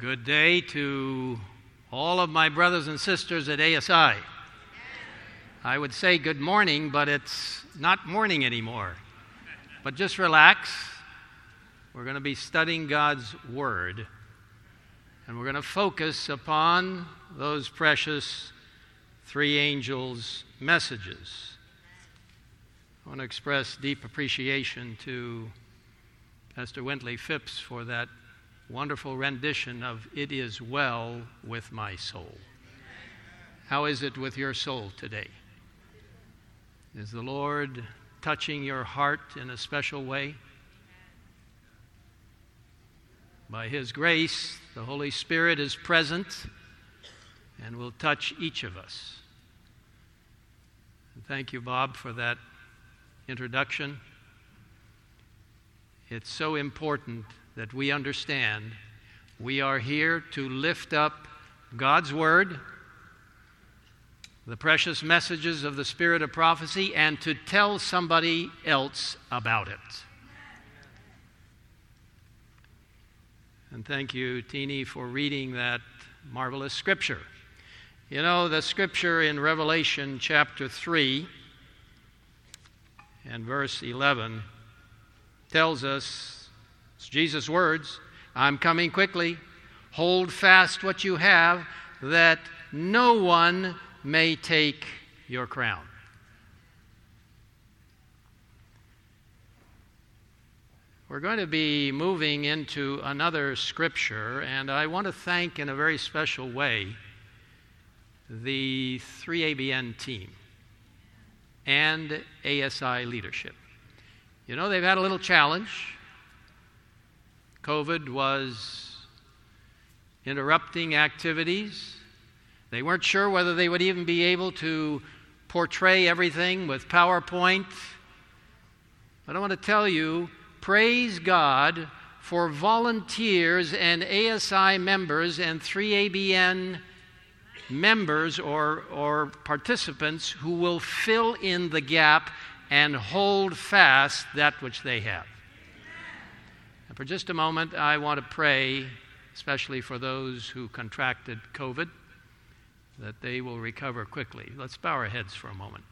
Good day to all of my brothers and sisters at ASI. I would say good morning, but it's not morning anymore. But just relax. We're going to be studying God's Word, and we're going to focus upon those precious three angels' messages. I want to express deep appreciation to Pastor Wintley Phipps for that wonderful rendition of It Is Well with My Soul. How is it with your soul today? Is the Lord touching your heart in a special way? By His grace, the Holy Spirit is present and will touch each of us. Thank you, Bob, for that introduction. It's so important that we understand we are here to lift up God's Word, the precious messages of the Spirit of prophecy, and to tell somebody else about it. And thank you, Teeny, for reading that marvelous scripture. You know, the scripture in Revelation chapter 3 and verse 11 tells us it's Jesus' words I'm coming quickly. Hold fast what you have, that no one may take your crown. We're going to be moving into another scripture, and I want to thank in a very special way the 3ABN team and ASI leadership. You know, they've had a little challenge. COVID was interrupting activities. They weren't sure whether they would even be able to portray everything with PowerPoint. But I want to tell you praise God for volunteers and ASI members and 3ABN members or, or participants who will fill in the gap and hold fast that which they have. For just a moment, I want to pray, especially for those who contracted COVID, that they will recover quickly. Let's bow our heads for a moment.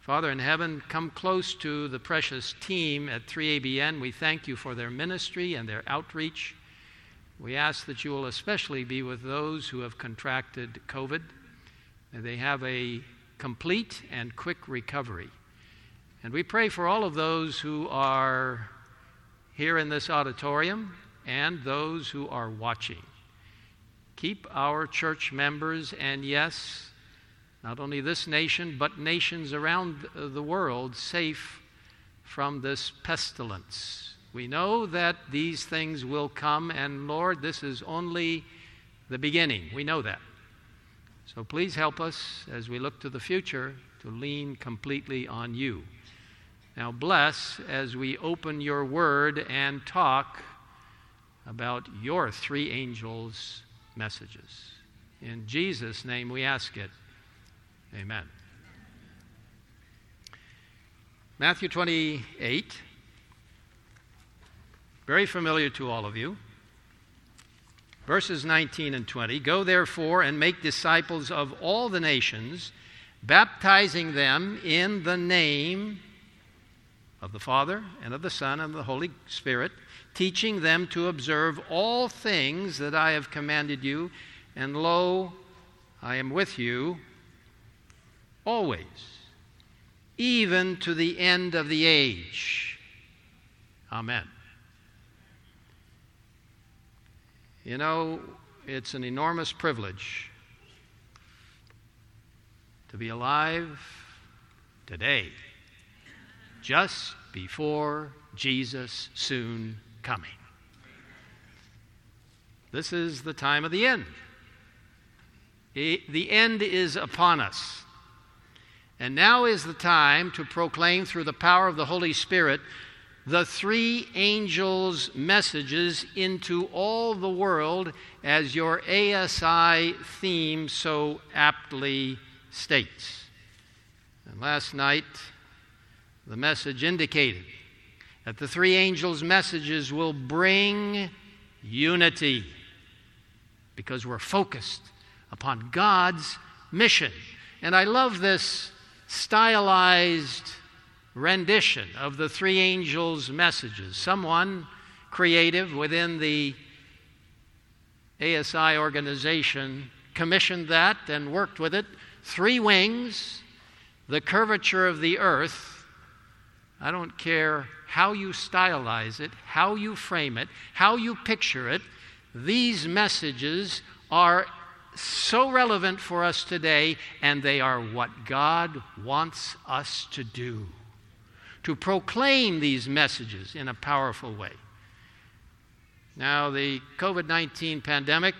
Father in heaven, come close to the precious team at 3ABN. We thank you for their ministry and their outreach. We ask that you will especially be with those who have contracted COVID. May they have a complete and quick recovery. And we pray for all of those who are here in this auditorium and those who are watching. Keep our church members, and yes, not only this nation, but nations around the world, safe from this pestilence. We know that these things will come, and Lord, this is only the beginning. We know that. So please help us as we look to the future to lean completely on you. Now, bless as we open your word and talk about your three angels' messages. In Jesus' name we ask it. Amen. Matthew 28, very familiar to all of you. Verses 19 and 20 Go therefore and make disciples of all the nations, baptizing them in the name of the Father, and of the Son, and of the Holy Spirit, teaching them to observe all things that I have commanded you. And lo, I am with you always, even to the end of the age. Amen. You know, it's an enormous privilege to be alive today just before Jesus' soon coming. This is the time of the end. The end is upon us. And now is the time to proclaim through the power of the Holy Spirit the three angels' messages into all the world, as your ASI theme so aptly states. And last night, the message indicated that the three angels' messages will bring unity. because we're focused upon God's mission. And I love this stylized rendition of the three angels' messages. Someone creative within the ASI organization commissioned that and worked with it. Three wings, the curvature of the earth. I don't care how you stylize it, how you frame it, how you picture it. These messages are so relevant for us today, and they are what God wants us to do to proclaim these messages in a powerful way. Now, the COVID 19 pandemic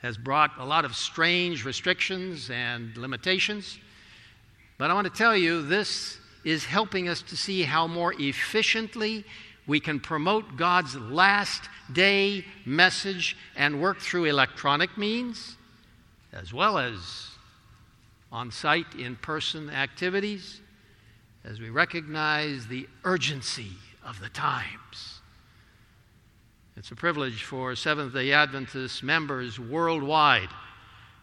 has brought a lot of strange restrictions and limitations, but I want to tell you this is helping us to see how more efficiently we can promote God's last day message and work through electronic means as well as on site, in person activities as we recognize the urgency of the times. It's a privilege for Seventh day Adventist members worldwide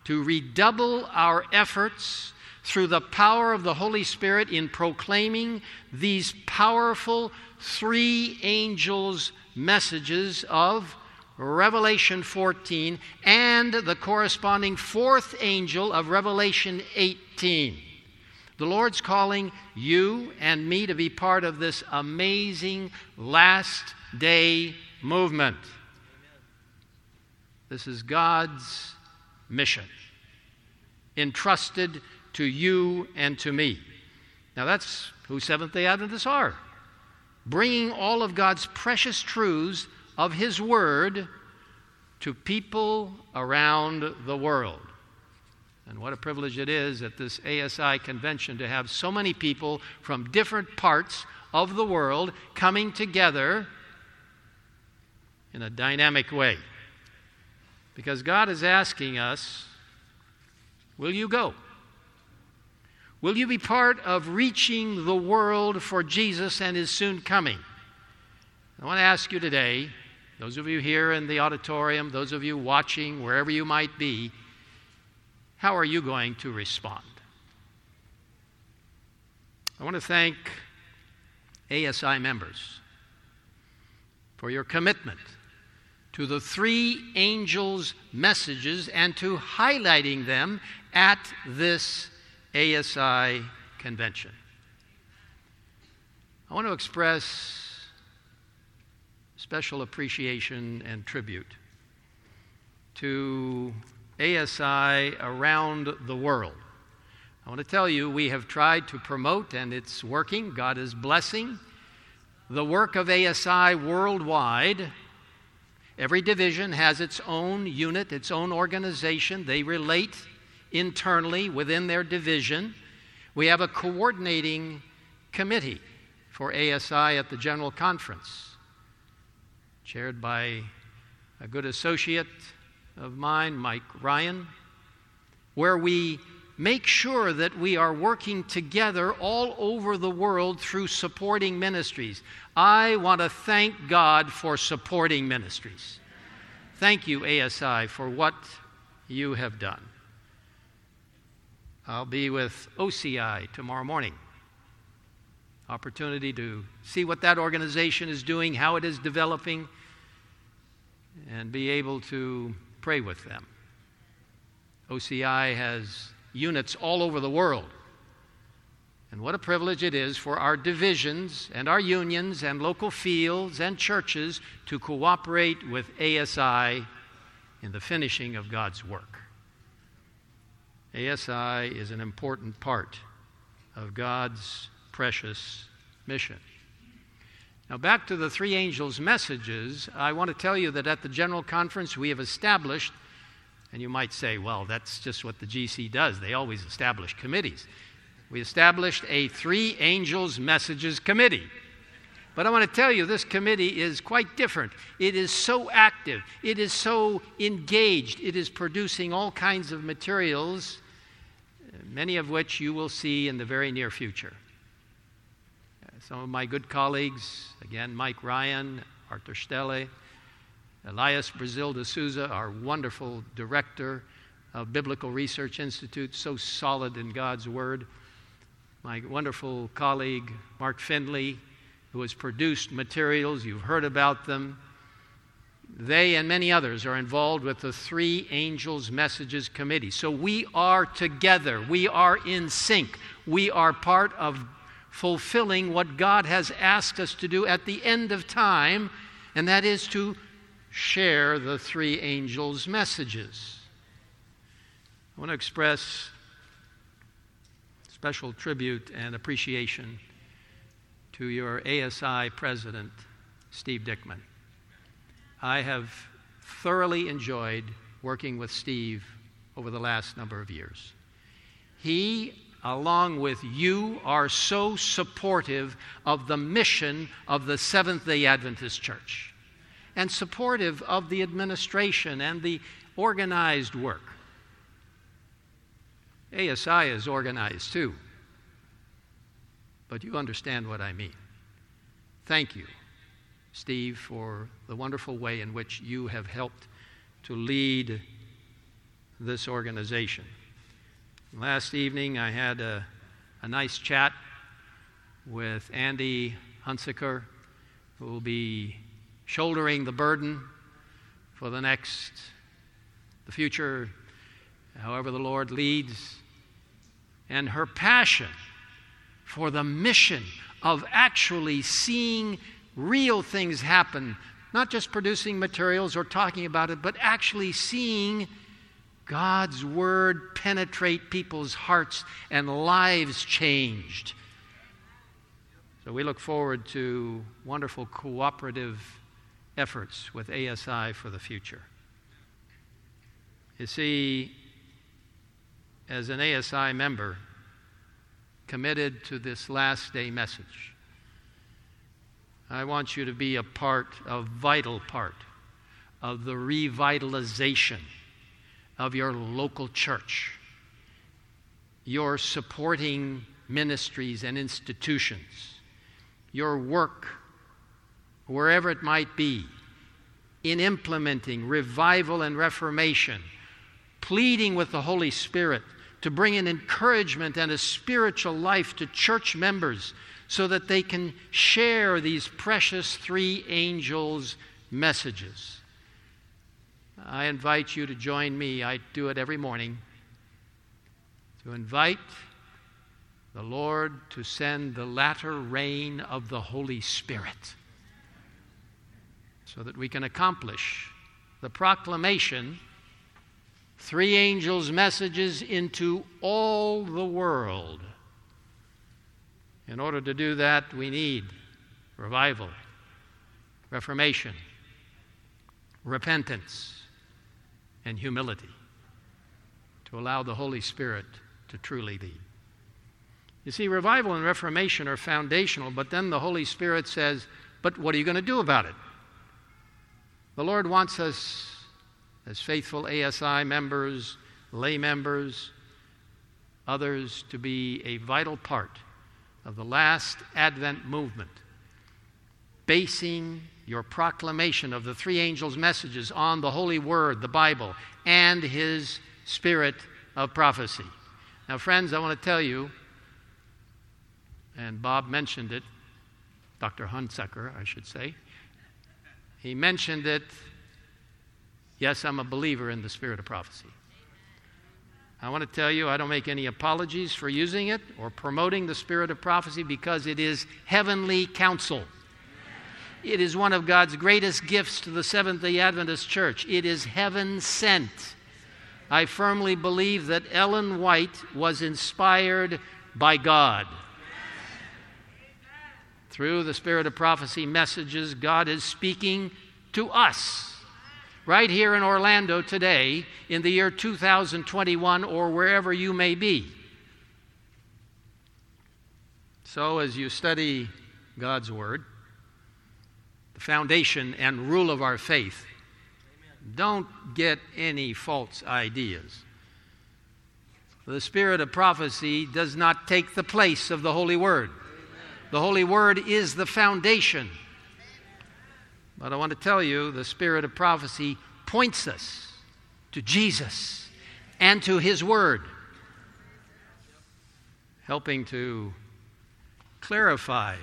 to redouble our efforts through the power of the Holy Spirit in proclaiming these powerful three angels' messages of Revelation 14 and the corresponding fourth angel of Revelation 18. The Lord's calling you and me to be part of this amazing last day movement. This is God's mission, entrusted to you and to me. Now, that's who Seventh day Adventists are bringing all of God's precious truths of His Word to people around the world. And what a privilege it is at this ASI convention to have so many people from different parts of the world coming together in a dynamic way. Because God is asking us, will you go? Will you be part of reaching the world for Jesus and his soon coming? I want to ask you today, those of you here in the auditorium, those of you watching, wherever you might be, how are you going to respond? I want to thank ASI members for your commitment to the three angels' messages and to highlighting them at this ASI convention. I want to express special appreciation and tribute to ASI around the world. I want to tell you, we have tried to promote, and it's working. God is blessing the work of ASI worldwide. Every division has its own unit, its own organization. They relate internally within their division. We have a coordinating committee for ASI at the General Conference, chaired by a good associate of mine, Mike Ryan, where we make sure that we are working together all over the world through supporting ministries. I want to thank God for supporting ministries. Thank you, ASI, for what you have done. I'll be with OCI tomorrow morning. Opportunity to see what that organization is doing, how it is developing, and be able to pray with them. OCI has units all over the world. And what a privilege it is for our divisions and our unions and local fields and churches to cooperate with ASI in the finishing of God's work. ASI is an important part of God's precious mission. Now, back to the three angels' messages, I want to tell you that at the General Conference we have established, and you might say, well, that's just what the GC does. They always establish committees. We established a three angels' messages committee. But I want to tell you, this committee is quite different. It is so active, it is so engaged, it is producing all kinds of materials, many of which you will see in the very near future. Uh, some of my good colleagues, again, Mike Ryan, Arthur Stele, Elias Brasil de Souza, our wonderful director of Biblical Research Institute, so solid in God's Word. My wonderful colleague, Mark Finley, who has produced materials, you've heard about them. They and many others are involved with the Three Angels Messages Committee. So we are together. We are in sync. We are part of fulfilling what God has asked us to do at the end of time, and that is to share the three angels' messages. I want to express special tribute and appreciation to your ASI president, Steve Dickman. I have thoroughly enjoyed working with Steve over the last number of years. He, along with you, are so supportive of the mission of the Seventh day Adventist Church and supportive of the administration and the organized work. ASI is organized too, but you understand what I mean. Thank you. Steve, for the wonderful way in which you have helped to lead this organization. Last evening, I had a, a nice chat with Andy Hunsaker, who will be shouldering the burden for the next, the future, however the Lord leads, and her passion for the mission of actually seeing real things happen, not just producing materials or talking about it, but actually seeing God's Word penetrate people's hearts and lives changed. So we look forward to wonderful cooperative efforts with ASI for the future. You see, as an ASI member committed to this last day message, I want you to be a part, a vital part of the revitalization of your local church, your supporting ministries and institutions, your work, wherever it might be, in implementing revival and reformation, pleading with the Holy Spirit to bring an encouragement and a spiritual life to church members so that they can share these precious three angels' messages. I invite you to join me. I do it every morning to invite the Lord to send the latter rain of the Holy Spirit so that we can accomplish the proclamation three angels' messages into all the world in order to do that, we need revival, reformation, repentance, and humility to allow the Holy Spirit to truly lead. You see, revival and reformation are foundational, but then the Holy Spirit says, But what are you going to do about it? The Lord wants us, as faithful ASI members, lay members, others, to be a vital part of the last Advent movement, basing your proclamation of the three angels' messages on the Holy Word, the Bible, and His Spirit of prophecy. Now, friends, I want to tell you, and Bob mentioned it, Dr. Hunsaker, I should say. He mentioned it. Yes, I'm a believer in the spirit of prophecy. I want to tell you, I don't make any apologies for using it or promoting the spirit of prophecy because it is heavenly counsel. It is one of God's greatest gifts to the Seventh day Adventist Church. It is heaven sent. I firmly believe that Ellen White was inspired by God. Through the spirit of prophecy messages, God is speaking to us right here in Orlando today in the year 2021 or wherever you may be. So, as you study God's Word, the foundation and rule of our faith, don't get any false ideas. The spirit of prophecy does not take the place of the Holy Word. The Holy Word is the foundation But I want to tell you the spirit of prophecy points us to Jesus and to His Word, helping to clarify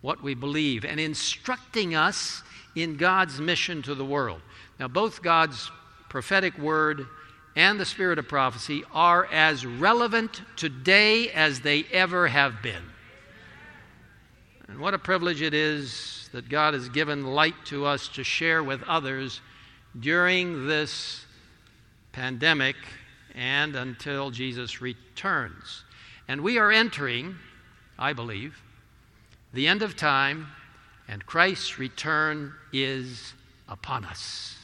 what we believe and instructing us in God's mission to the world. Now, both God's prophetic word and the spirit of prophecy are as relevant today as they ever have been. And what a privilege it is that God has given light to us to share with others during this pandemic and until Jesus returns. And we are entering, I believe, the end of time, and Christ's return is upon us.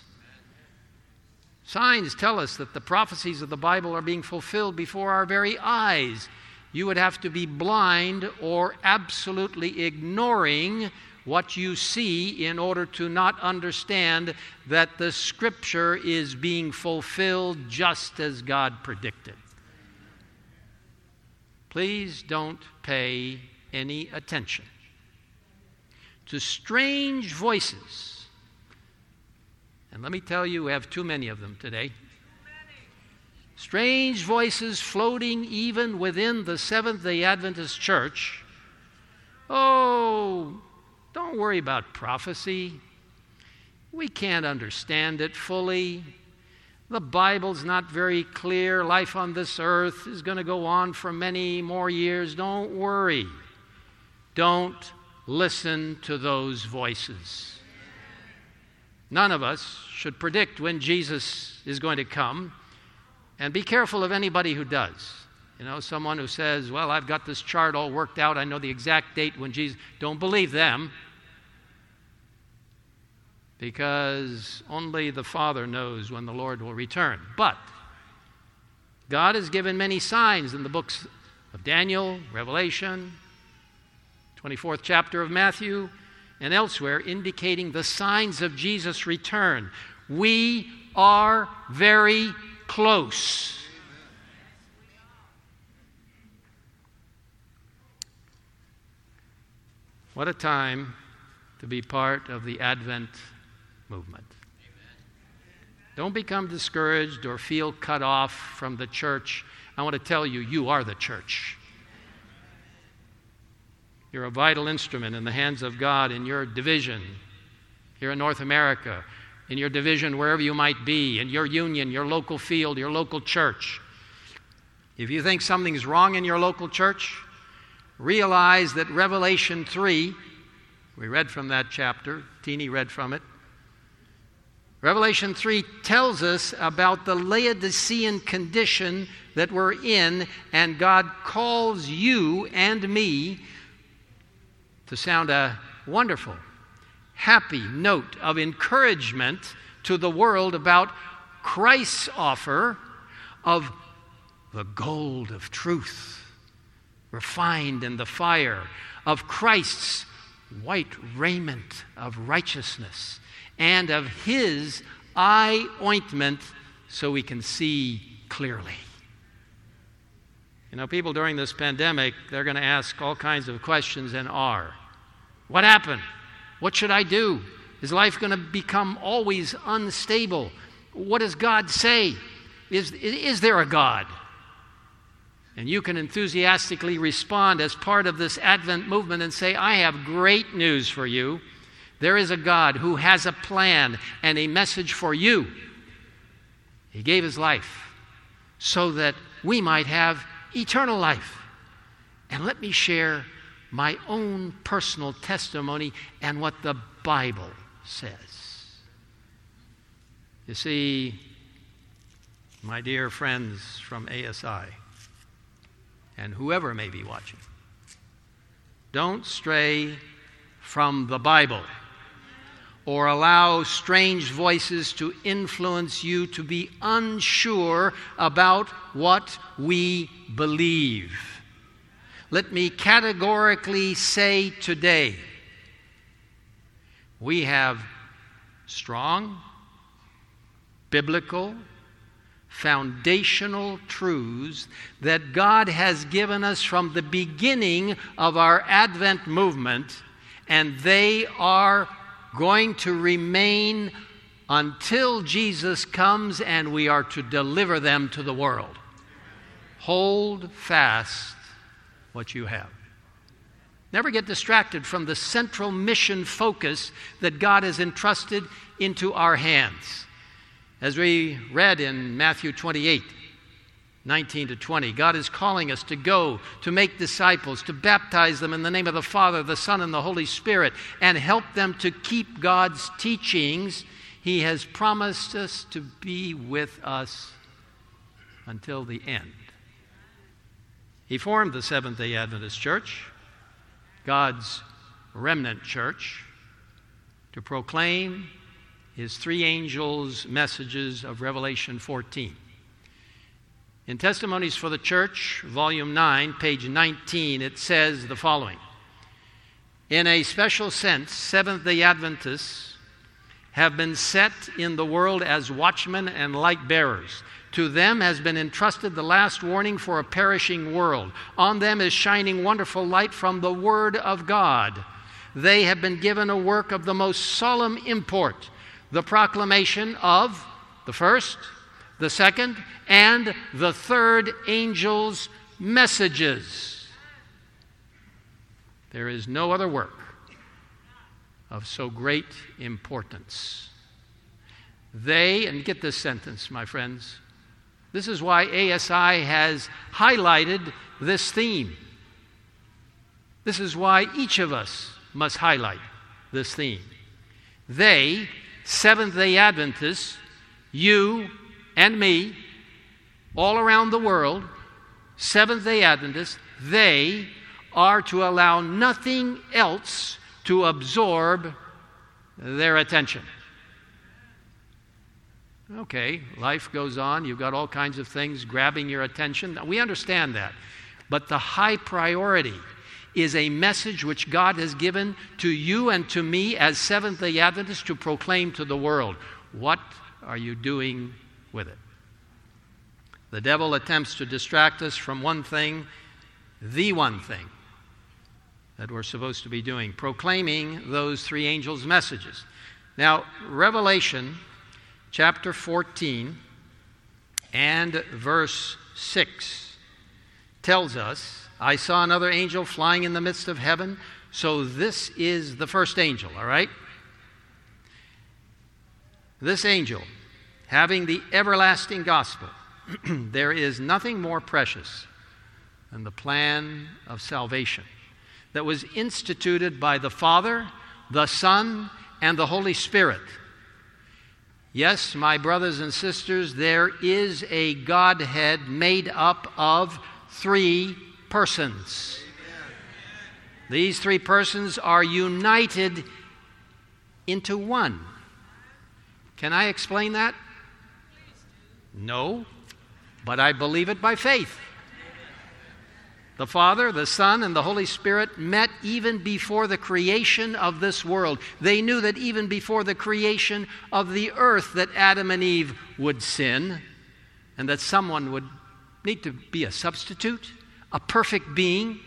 Signs tell us that the prophecies of the Bible are being fulfilled before our very eyes. You would have to be blind or absolutely ignoring what you see in order to not understand that the Scripture is being fulfilled just as God predicted. Please don't pay any attention to strange voices and let me tell you, we have too many of them today. Strange voices floating even within the Seventh day Adventist church. Oh, don't worry about prophecy. We can't understand it fully. The Bible's not very clear. Life on this earth is going to go on for many more years. Don't worry. Don't listen to those voices. None of us should predict when Jesus is going to come, and be careful of anybody who does. You know, someone who says, Well, I've got this chart all worked out, I know the exact date when Jesus. Don't believe them, because only the Father knows when the Lord will return. But God has given many signs in the books of Daniel, Revelation, 24th chapter of Matthew, and elsewhere indicating the signs of Jesus' return. We are very close. What a time to be part of the Advent movement. Don't become discouraged or feel cut off from the church. I want to tell you, you are the church. You're a vital instrument in the hands of God in your division here in North America, in your division wherever you might be, in your union, your local field, your local church. If you think something's wrong in your local church, realize that Revelation 3, we read from that chapter, Teeny read from it. Revelation 3 tells us about the Laodicean condition that we're in, and God calls you and me to sound a wonderful, happy note of encouragement to the world about Christ's offer of the gold of truth, refined in the fire, of Christ's white raiment of righteousness, and of his eye ointment so we can see clearly. You know, people during this pandemic, they're going to ask all kinds of questions and are. What happened? What should I do? Is life going to become always unstable? What does God say? Is, is there a God? And you can enthusiastically respond as part of this Advent movement and say, I have great news for you. There is a God who has a plan and a message for you. He gave his life so that we might have eternal life. And let me share my own personal testimony and what the Bible says. You see, my dear friends from ASI, and whoever may be watching, don't stray from the Bible or allow strange voices to influence you to be unsure about what we believe. Let me categorically say today we have strong, biblical, foundational truths that God has given us from the beginning of our Advent movement, and they are going to remain until Jesus comes and we are to deliver them to the world. Hold fast what you have. Never get distracted from the central mission focus that God has entrusted into our hands. As we read in Matthew 28, 19 to 20. God is calling us to go, to make disciples, to baptize them in the name of the Father, the Son, and the Holy Spirit, and help them to keep God's teachings. He has promised us to be with us until the end. He formed the Seventh day Adventist Church, God's remnant church, to proclaim his three angels' messages of Revelation 14. In Testimonies for the Church, Volume 9, page 19, it says the following In a special sense, Seventh day Adventists have been set in the world as watchmen and light bearers. To them has been entrusted the last warning for a perishing world. On them is shining wonderful light from the Word of God. They have been given a work of the most solemn import the proclamation of the first, the second, and the third angel's messages. There is no other work of so great importance. They, and get this sentence, my friends, this is why ASI has highlighted this theme. This is why each of us must highlight this theme. They, Seventh day Adventists, you and me, all around the world, Seventh day Adventists, they are to allow nothing else to absorb their attention. Okay, life goes on. You've got all kinds of things grabbing your attention. We understand that. But the high priority is a message which God has given to you and to me as Seventh day Adventists to proclaim to the world. What are you doing with it? The devil attempts to distract us from one thing, the one thing that we're supposed to be doing, proclaiming those three angels' messages. Now, Revelation chapter 14 and verse 6 tells us I saw another angel flying in the midst of heaven. So, this is the first angel, all right? This angel, having the everlasting gospel, there is nothing more precious than the plan of salvation that was instituted by the Father, the Son, and the Holy Spirit. Yes, my brothers and sisters, there is a Godhead made up of three persons. These three persons are united into one. Can I explain that? No but I believe it by faith. The Father, the Son, and the Holy Spirit met even before the creation of this world. They knew that even before the creation of the earth that Adam and Eve would sin and that someone would need to be a substitute, a perfect being.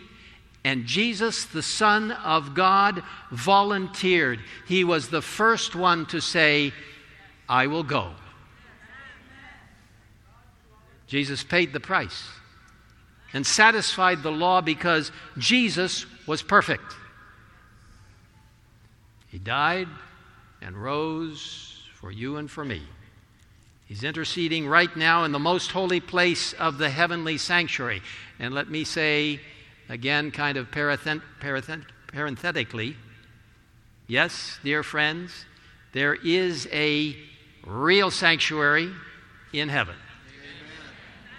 And Jesus, the Son of God, volunteered. He was the first one to say, I will go. Jesus paid the price and satisfied the law because Jesus was perfect. He died and rose for you and for me. He's interceding right now in the most holy place of the heavenly sanctuary. And let me say, again, kind of parenthetically, yes, dear friends, there is a real sanctuary in heaven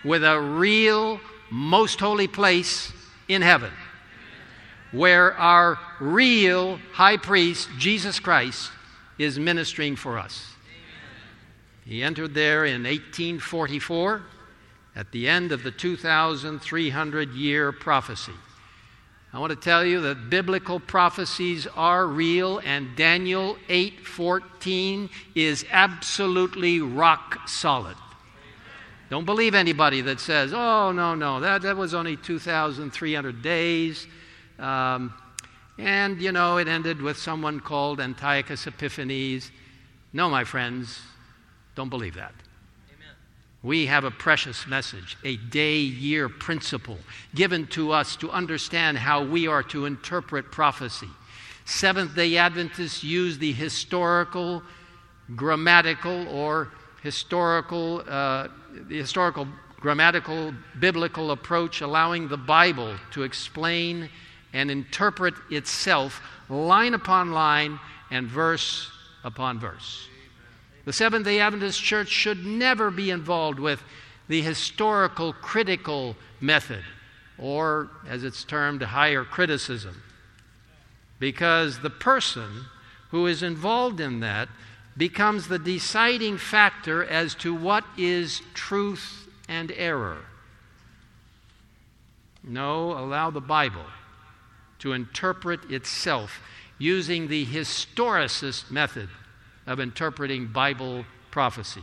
with a real, most holy place in heaven where our real high priest, Jesus Christ, is ministering for us. He entered there in 1844 at the end of the 2,300 year prophecy. I want to tell you that biblical prophecies are real and Daniel 8:14 is absolutely rock solid. Don't believe anybody that says, oh, no, no, that, that was only 2,300 days. Um, And, you know, it ended with someone called Antiochus Epiphanes. No, my friends, don't believe that. Amen. We have a precious message, a day year principle given to us to understand how we are to interpret prophecy. Seventh day Adventists use the historical, grammatical, or historical, uh, the historical, grammatical, biblical approach, allowing the Bible to explain and interpret itself line upon line and verse upon verse. The Seventh day Adventist Church should never be involved with the historical critical method, or as it's termed, higher criticism. Because the person who is involved in that becomes the deciding factor as to what is truth and error. No, allow the Bible to interpret itself using the historicist method of interpreting Bible prophecy.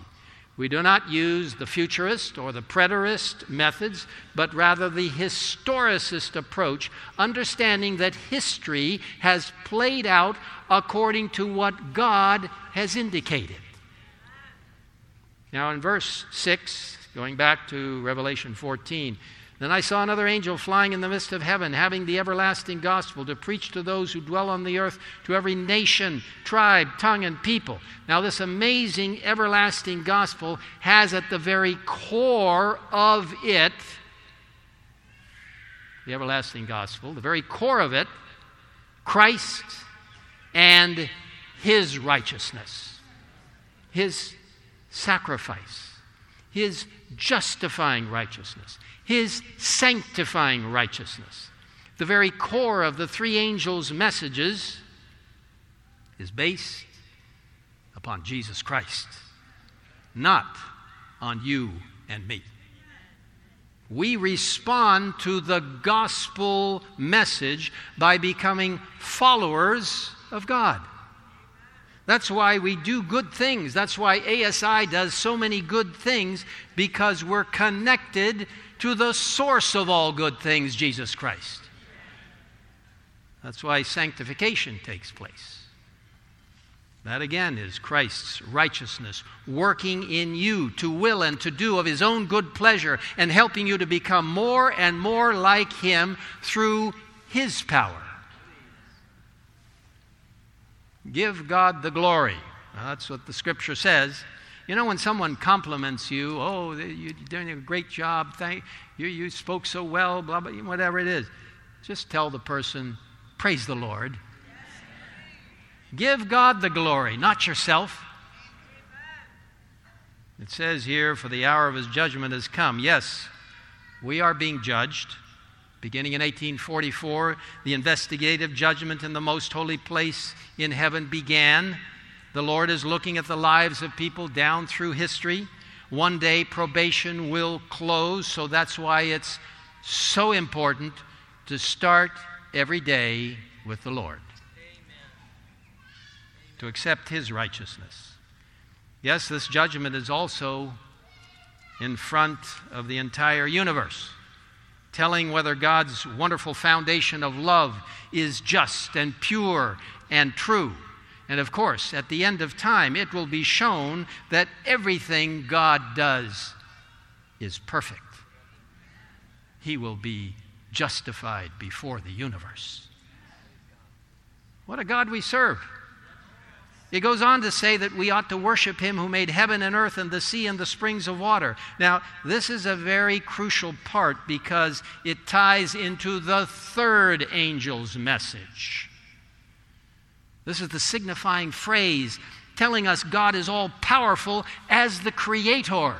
We do not use the futurist or the preterist methods, but rather the historicist approach, understanding that history has played out according to what God has indicated. Now, in verse 6, going back to Revelation 14, then I saw another angel flying in the midst of heaven, having the everlasting gospel to preach to those who dwell on the earth, to every nation, tribe, tongue, and people. Now, this amazing everlasting gospel has at the very core of it, the everlasting gospel, the very core of it, Christ and his righteousness, his sacrifice, his justifying righteousness his sanctifying righteousness. The very core of the three angels' messages is based upon Jesus Christ, not on you and me. We respond to the gospel message by becoming followers of God. That's why we do good things. That's why ASI does so many good things because we're connected to the source of all good things, Jesus Christ. That's why sanctification takes place. That again is Christ's righteousness working in you to will and to do of his own good pleasure and helping you to become more and more like him through his power. Give God the glory. that's what the scripture says. You know, when someone compliments you, oh, you're doing a great job, thank you, you spoke so well, blah, blah, whatever it is, just tell the person, praise the Lord. Give God the glory, not yourself. It says here, for the hour of his judgment has come. Yes, we are being judged. Beginning in 1844, the investigative judgment in the most holy place in heaven began. The Lord is looking at the lives of people down through history. One day probation will close, so that's why it's so important to start every day with the Lord. Amen. To accept His righteousness. Yes, this judgment is also in front of the entire universe, telling whether God's wonderful foundation of love is just and pure and true. And of course, at the end of time, it will be shown that everything God does is perfect. He will be justified before the universe. What a God we serve! It goes on to say that we ought to worship him who made heaven and earth and the sea and the springs of water. Now, this is a very crucial part because it ties into the third angel's message. This is the signifying phrase telling us God is all powerful as the Creator.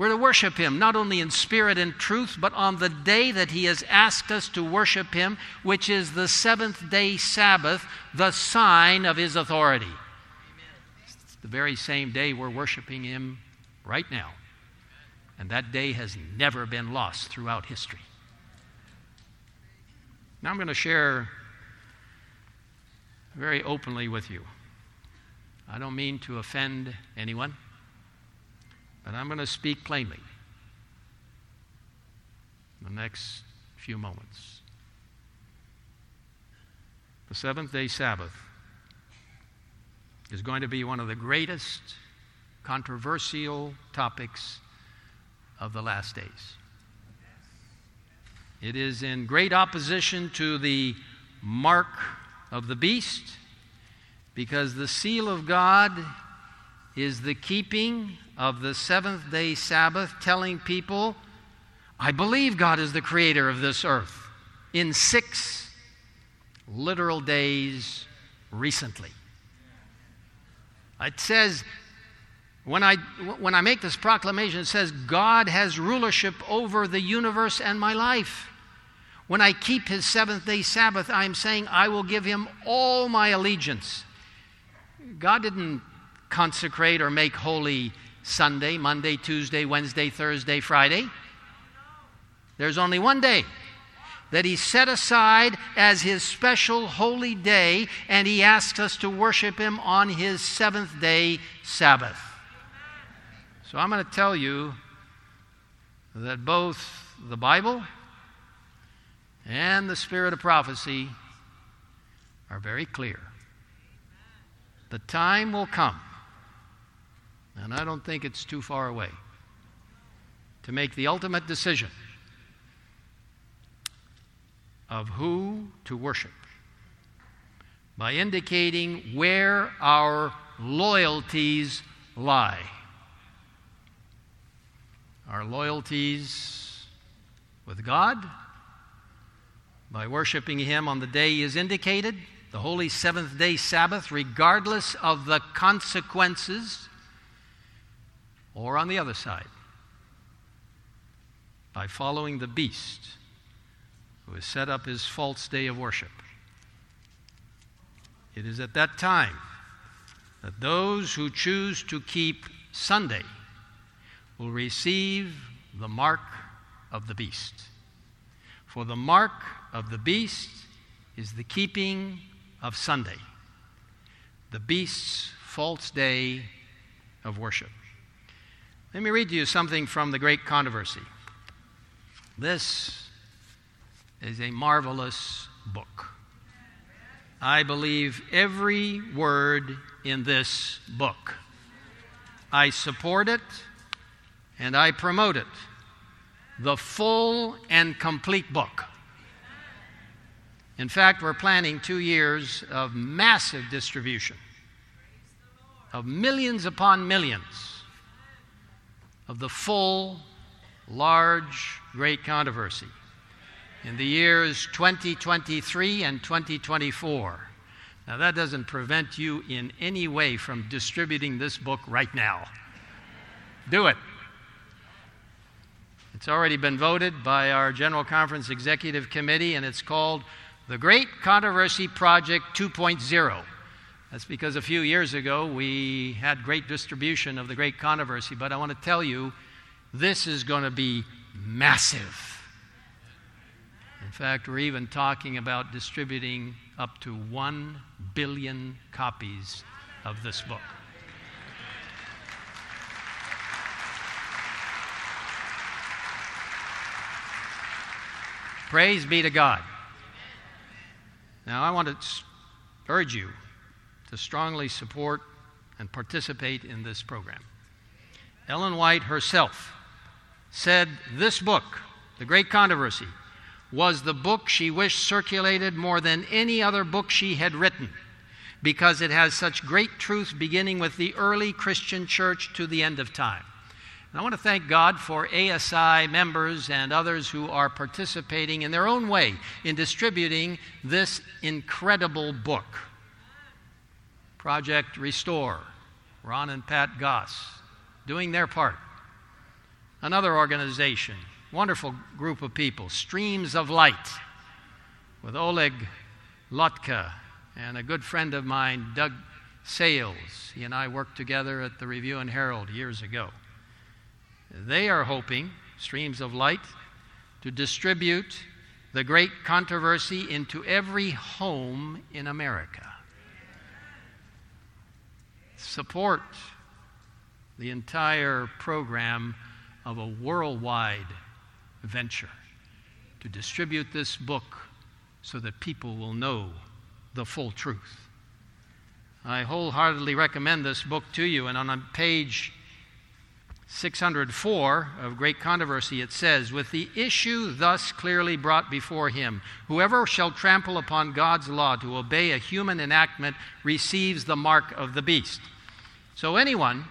We're to worship Him not only in spirit and truth, but on the day that He has asked us to worship Him, which is the seventh day Sabbath, the sign of His authority. It's the very same day we're worshiping Him right now. And that day has never been lost throughout history. Now I'm going to share very openly with you. I don't mean to offend anyone, but I'm going to speak plainly the next few moments. the seventh day Sabbath, is going to be one of the greatest controversial topics of the last days. It is in great opposition to the mark of the beast because the seal of God is the keeping of the seventh day Sabbath, telling people, I believe God is the creator of this earth in six literal days recently. It says, when I, when I make this proclamation, it says, God has rulership over the universe and my life. When I keep his seventh day Sabbath, I am saying, I will give him all my allegiance. God didn't consecrate or make holy Sunday, Monday, Tuesday, Wednesday, Thursday, Friday. There's only one day that he set aside as his special holy day, and he asks us to worship him on his seventh day Sabbath. So I'm going to tell you that both the Bible and the spirit of prophecy are very clear. The time will come, and I don't think it's too far away, to make the ultimate decision of who to worship by indicating where our loyalties lie. Our loyalties with God, by worshiping Him on the day He is indicated, the holy seventh day Sabbath, regardless of the consequences, or on the other side, by following the beast who has set up his false day of worship. It is at that time that those who choose to keep Sunday will receive the mark of the beast. For the mark of the beast is the keeping of Sunday, the beast's false day of worship. Let me read to you something from the Great Controversy. This is a marvelous book. I believe every word in this book. I support it and I promote it. The full and complete book. In fact, we're planning two years of massive distribution, of millions upon millions of the full, large, great controversy in the years 2023 and 2024. Now, that doesn't prevent you in any way from distributing this book right now. Do it. It's already been voted by our General Conference Executive Committee, and it's called the Great Controversy Project 2.0. That's because a few years ago we had great distribution of the Great Controversy, but I want to tell you this is going to be massive. In fact, we're even talking about distributing up to 1 billion copies of this book. Praise be to God. Now, I want to urge you to strongly support and participate in this program. Ellen White herself said this book, The Great Controversy, was the book she wished circulated more than any other book she had written because it has such great truth beginning with the early Christian church to the end of time. And I want to thank God for ASI members and others who are participating in their own way in distributing this incredible book. Project Restore, Ron and Pat Goss, doing their part. Another organization, wonderful group of people, Streams of Light, with Oleg Lotka and a good friend of mine, Doug Sales. He and I worked together at the Review and Herald years ago. They are hoping, Streams of Light, to distribute the great controversy into every home in America. Support the entire program of a worldwide venture to distribute this book so that people will know the full truth. I wholeheartedly recommend this book to you, and on a page 604 of Great Controversy, it says, With the issue thus clearly brought before him, whoever shall trample upon God's law to obey a human enactment receives the mark of the beast. So anyone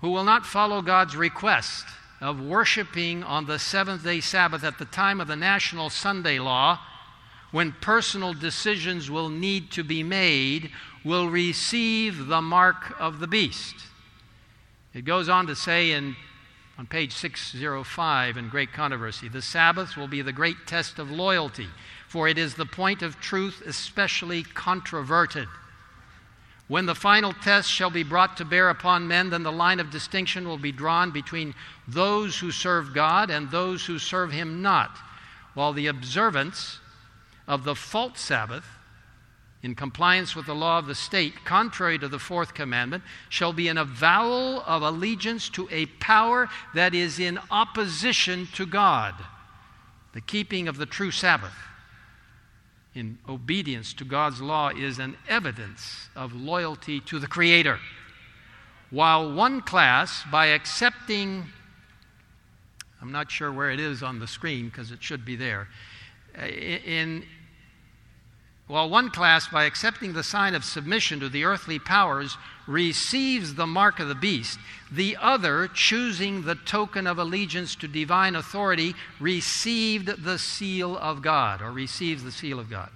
who will not follow God's request of worshiping on the seventh day Sabbath at the time of the national Sunday law, when personal decisions will need to be made, will receive the mark of the beast. It goes on to say in, on page 605 in Great Controversy the Sabbath will be the great test of loyalty, for it is the point of truth especially controverted. When the final test shall be brought to bear upon men, then the line of distinction will be drawn between those who serve God and those who serve Him not, while the observance of the false Sabbath, in compliance with the law of the state, contrary to the fourth commandment, shall be an avowal of allegiance to a power that is in opposition to God. The keeping of the true Sabbath in obedience to God's law is an evidence of loyalty to the Creator. While one class, by accepting, I'm not sure where it is on the screen because it should be there, uh, in, while one class, by accepting the sign of submission to the earthly powers, receives the mark of the beast, the other, choosing the token of allegiance to divine authority, received the seal of God, or receives the seal of God.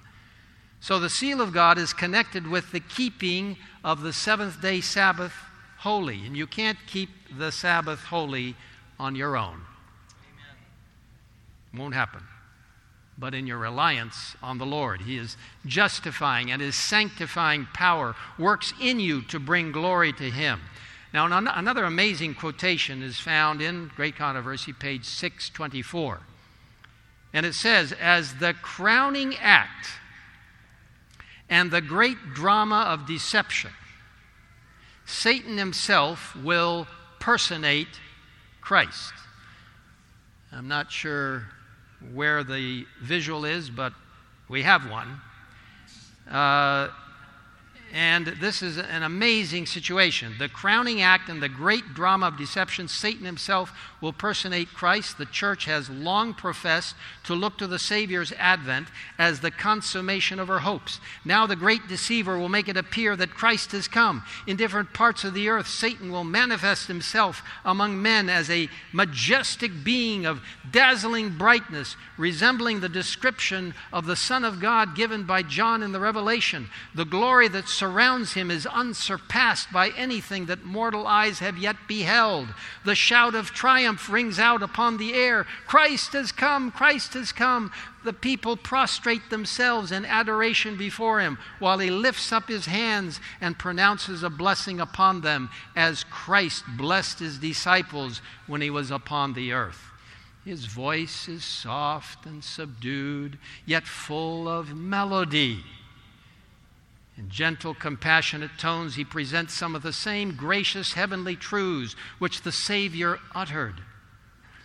So the seal of God is connected with the keeping of the seventh day Sabbath holy, and you can't keep the Sabbath holy on your own. Amen. Won't happen but in your reliance on the Lord. He is justifying and His sanctifying power works in you to bring glory to Him. Now, another amazing quotation is found in Great Controversy, page 624. And it says, As the crowning act and the great drama of deception, Satan himself will personate Christ. I'm not sure where the visual is, but we have one. Uh, and this is an amazing situation. The crowning act and the great drama of deception, Satan himself will personate Christ. The church has long professed to look to the Savior's advent as the consummation of her hopes. Now, the great deceiver will make it appear that Christ has come. In different parts of the earth, Satan will manifest himself among men as a majestic being of dazzling brightness, resembling the description of the Son of God given by John in the Revelation. The glory that surrounds him is unsurpassed by anything that mortal eyes have yet beheld. The shout of triumph rings out upon the air Christ has come! Christ has come! The people prostrate themselves in adoration before him while he lifts up his hands and pronounces a blessing upon them as Christ blessed his disciples when he was upon the earth. His voice is soft and subdued, yet full of melody. In gentle, compassionate tones, he presents some of the same gracious heavenly truths which the Savior uttered.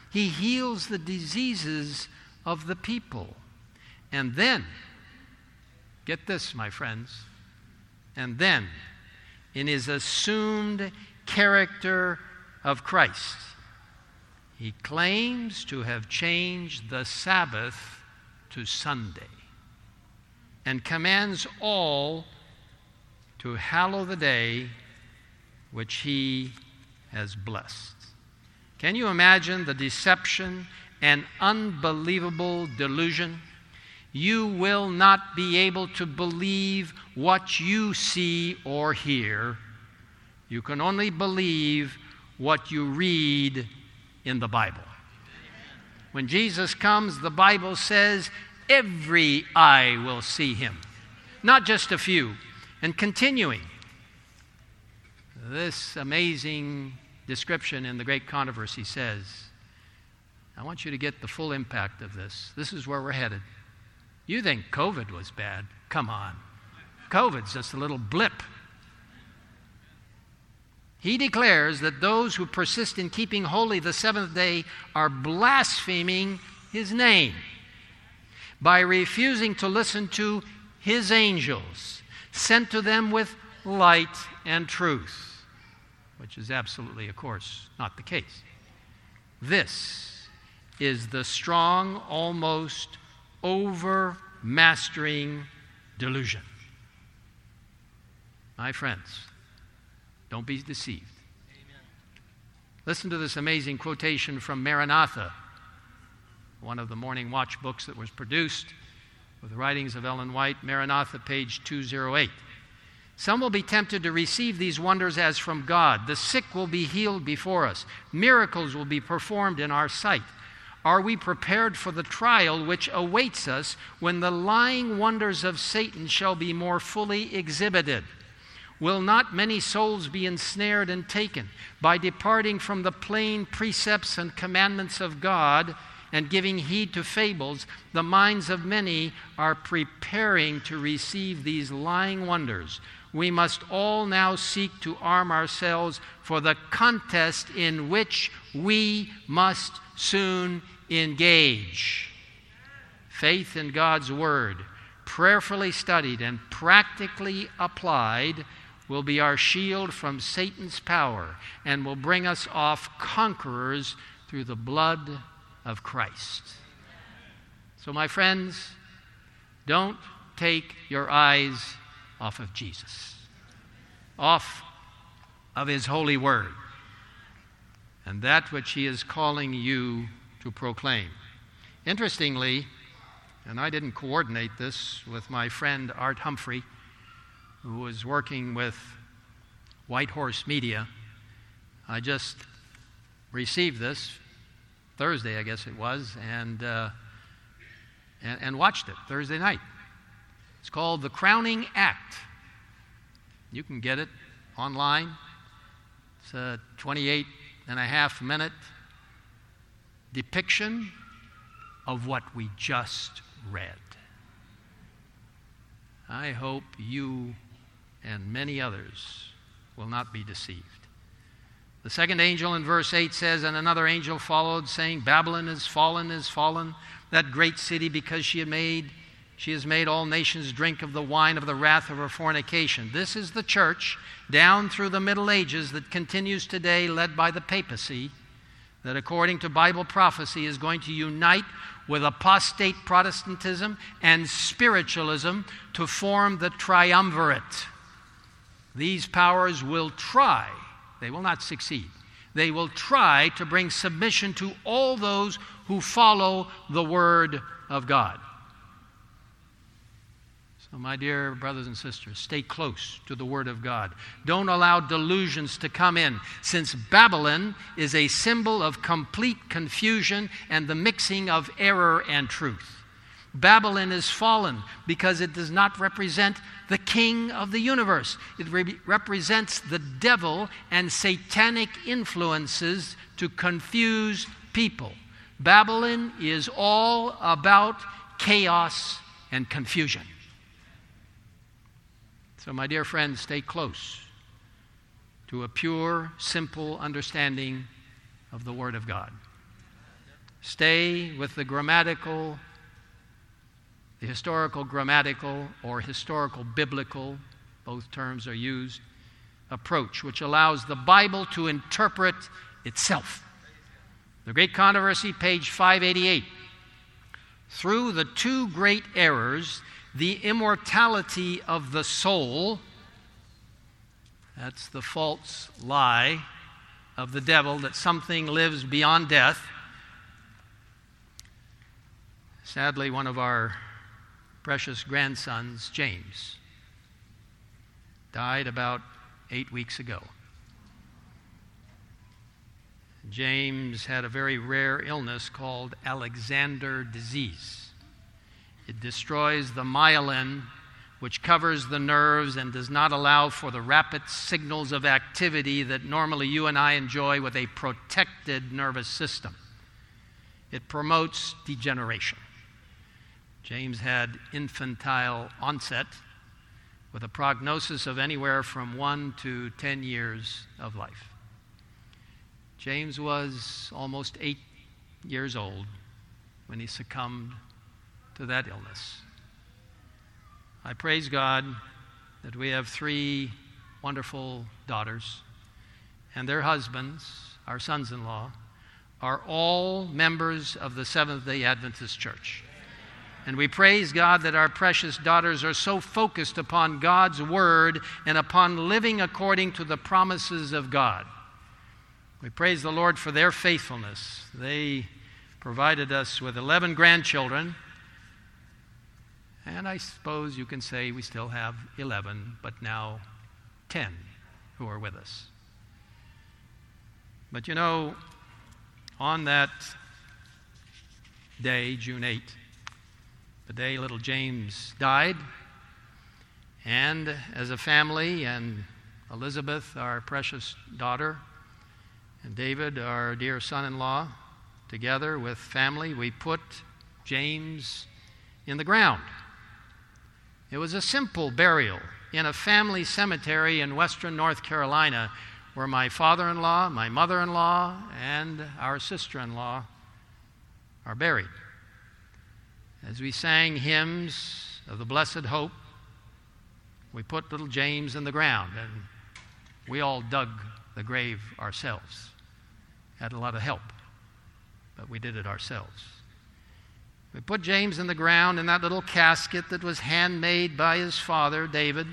He heals the diseases of the people. And then, get this, my friends, and then, in his assumed character of Christ, he claims to have changed the Sabbath to Sunday and commands all to hallow the day which he has blessed. Can you imagine the deception and unbelievable delusion? You will not be able to believe what you see or hear. You can only believe what you read in the Bible. When Jesus comes, the Bible says every eye will see him, not just a few. And continuing, this amazing description in the Great Controversy says, I want you to get the full impact of this. This is where we're headed. You think COVID was bad? Come on. COVID's just a little blip. He declares that those who persist in keeping holy the seventh day are blaspheming his name by refusing to listen to his angels, sent to them with light and truth, which is absolutely, of course, not the case. This is the strong, almost overmastering delusion. My friends, don't be deceived. Amen. Listen to this amazing quotation from Maranatha, one of the Morning Watch books that was produced with the writings of Ellen White, Maranatha, page 208. Some will be tempted to receive these wonders as from God. The sick will be healed before us, miracles will be performed in our sight. Are we prepared for the trial which awaits us when the lying wonders of Satan shall be more fully exhibited? Will not many souls be ensnared and taken by departing from the plain precepts and commandments of God and giving heed to fables? The minds of many are preparing to receive these lying wonders. We must all now seek to arm ourselves for the contest in which we must soon engage. Faith in God's Word, prayerfully studied and practically applied, will be our shield from Satan's power and will bring us off conquerors through the blood of Christ. So, my friends, don't take your eyes off of Jesus, off of His holy word, and that which He is calling you to proclaim. Interestingly, and I didn't coordinate this with my friend Art Humphrey, who was working with White Horse Media. I just received this Thursday, I guess it was, and, uh, and, and watched it Thursday night. It's called The Crowning Act. You can get it online. It's a 28 and a half minute depiction of what we just read. I hope you and many others will not be deceived. The second angel in verse 8 says, And another angel followed, saying, Babylon is fallen, is fallen, that great city, because she had made she has made all nations drink of the wine of the wrath of her fornication. This is the church down through the Middle Ages that continues today, led by the papacy that, according to Bible prophecy, is going to unite with apostate Protestantism and spiritualism to form the triumvirate. These powers will try, they will not succeed, they will try to bring submission to all those who follow the Word of God. So, my dear brothers and sisters, stay close to the Word of God. Don't allow delusions to come in, since Babylon is a symbol of complete confusion and the mixing of error and truth. Babylon is fallen because it does not represent the king of the universe. It re- represents the devil and satanic influences to confuse people. Babylon is all about chaos and confusion. So, my dear friends, stay close to a pure, simple understanding of the Word of God. Stay with the grammatical, the historical grammatical, or historical biblical, both terms are used, approach, which allows the Bible to interpret itself. The Great Controversy, page 588. Through the two great errors the immortality of the soul. That's the false lie of the devil that something lives beyond death. Sadly, one of our precious grandsons, James, died about eight weeks ago. James had a very rare illness called Alexander disease. It destroys the myelin, which covers the nerves and does not allow for the rapid signals of activity that normally you and I enjoy with a protected nervous system. It promotes degeneration. James had infantile onset with a prognosis of anywhere from one to 10 years of life. James was almost eight years old when he succumbed to that illness. I praise God that we have three wonderful daughters, and their husbands, our sons in law, are all members of the Seventh day Adventist Church. And we praise God that our precious daughters are so focused upon God's Word and upon living according to the promises of God. We praise the Lord for their faithfulness. They provided us with 11 grandchildren. And I suppose you can say we still have 11, but now 10 who are with us. But you know, on that day, June 8, the day little James died, and as a family, and Elizabeth, our precious daughter, and David, our dear son in law, together with family, we put James in the ground. It was a simple burial in a family cemetery in western North Carolina where my father in law, my mother in law, and our sister in law are buried. As we sang hymns of the blessed hope, we put little James in the ground and we all dug the grave ourselves. Had a lot of help, but we did it ourselves. We put James in the ground in that little casket that was handmade by his father, David.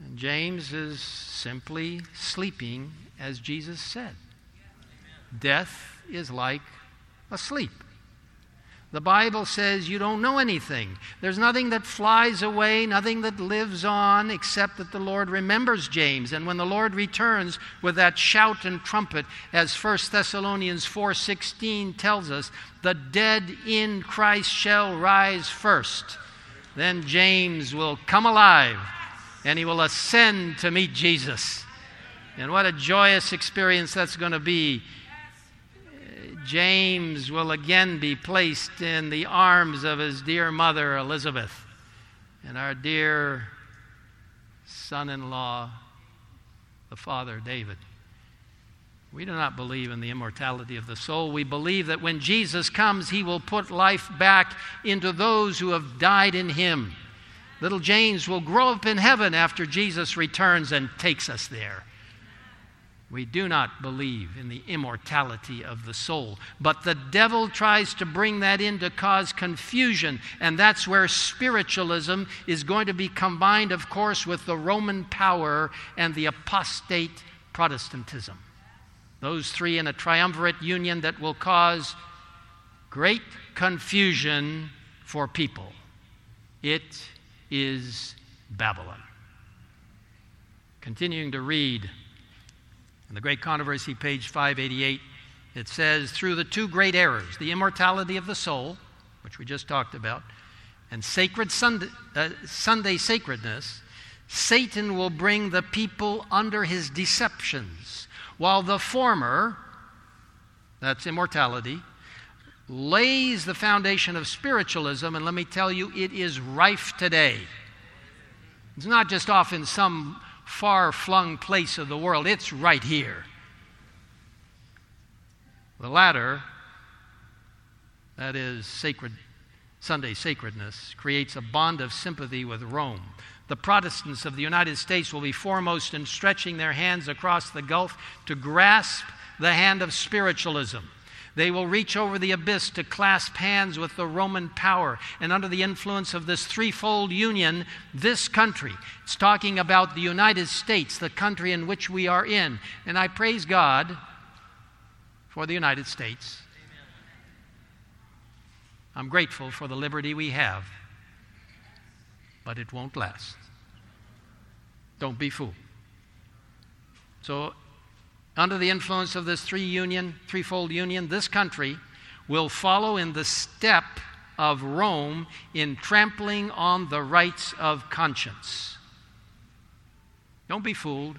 And James is simply sleeping as Jesus said. Death is like a sleep. The Bible says you don't know anything. There's nothing that flies away, nothing that lives on, except that the Lord remembers James. And when the Lord returns with that shout and trumpet, as 1 Thessalonians 4:16 tells us, the dead in Christ shall rise first. Then James will come alive and he will ascend to meet Jesus. And what a joyous experience that's going to be James will again be placed in the arms of his dear mother, Elizabeth, and our dear son in law, the father, David. We do not believe in the immortality of the soul. We believe that when Jesus comes, he will put life back into those who have died in him. Little James will grow up in heaven after Jesus returns and takes us there. We do not believe in the immortality of the soul. But the devil tries to bring that in to cause confusion. And that's where spiritualism is going to be combined, of course, with the Roman power and the apostate Protestantism. Those three in a triumvirate union that will cause great confusion for people. It is Babylon. Continuing to read in the Great Controversy, page 588, it says, through the two great errors, the immortality of the soul, which we just talked about, and sacred Sunday, uh, Sunday sacredness, Satan will bring the people under his deceptions, while the former, that's immortality, lays the foundation of spiritualism, and let me tell you, it is rife today. It's not just off in some far flung place of the world. It's right here. The latter, that is sacred Sunday sacredness, creates a bond of sympathy with Rome. The Protestants of the United States will be foremost in stretching their hands across the gulf to grasp the hand of spiritualism. They will reach over the abyss to clasp hands with the Roman power. And under the influence of this threefold union, this country, it's talking about the United States, the country in which we are in. And I praise God for the United States. I'm grateful for the liberty we have, but it won't last. Don't be fooled. So under the influence of this three union, threefold union, this country will follow in the step of Rome in trampling on the rights of conscience. Don't be fooled.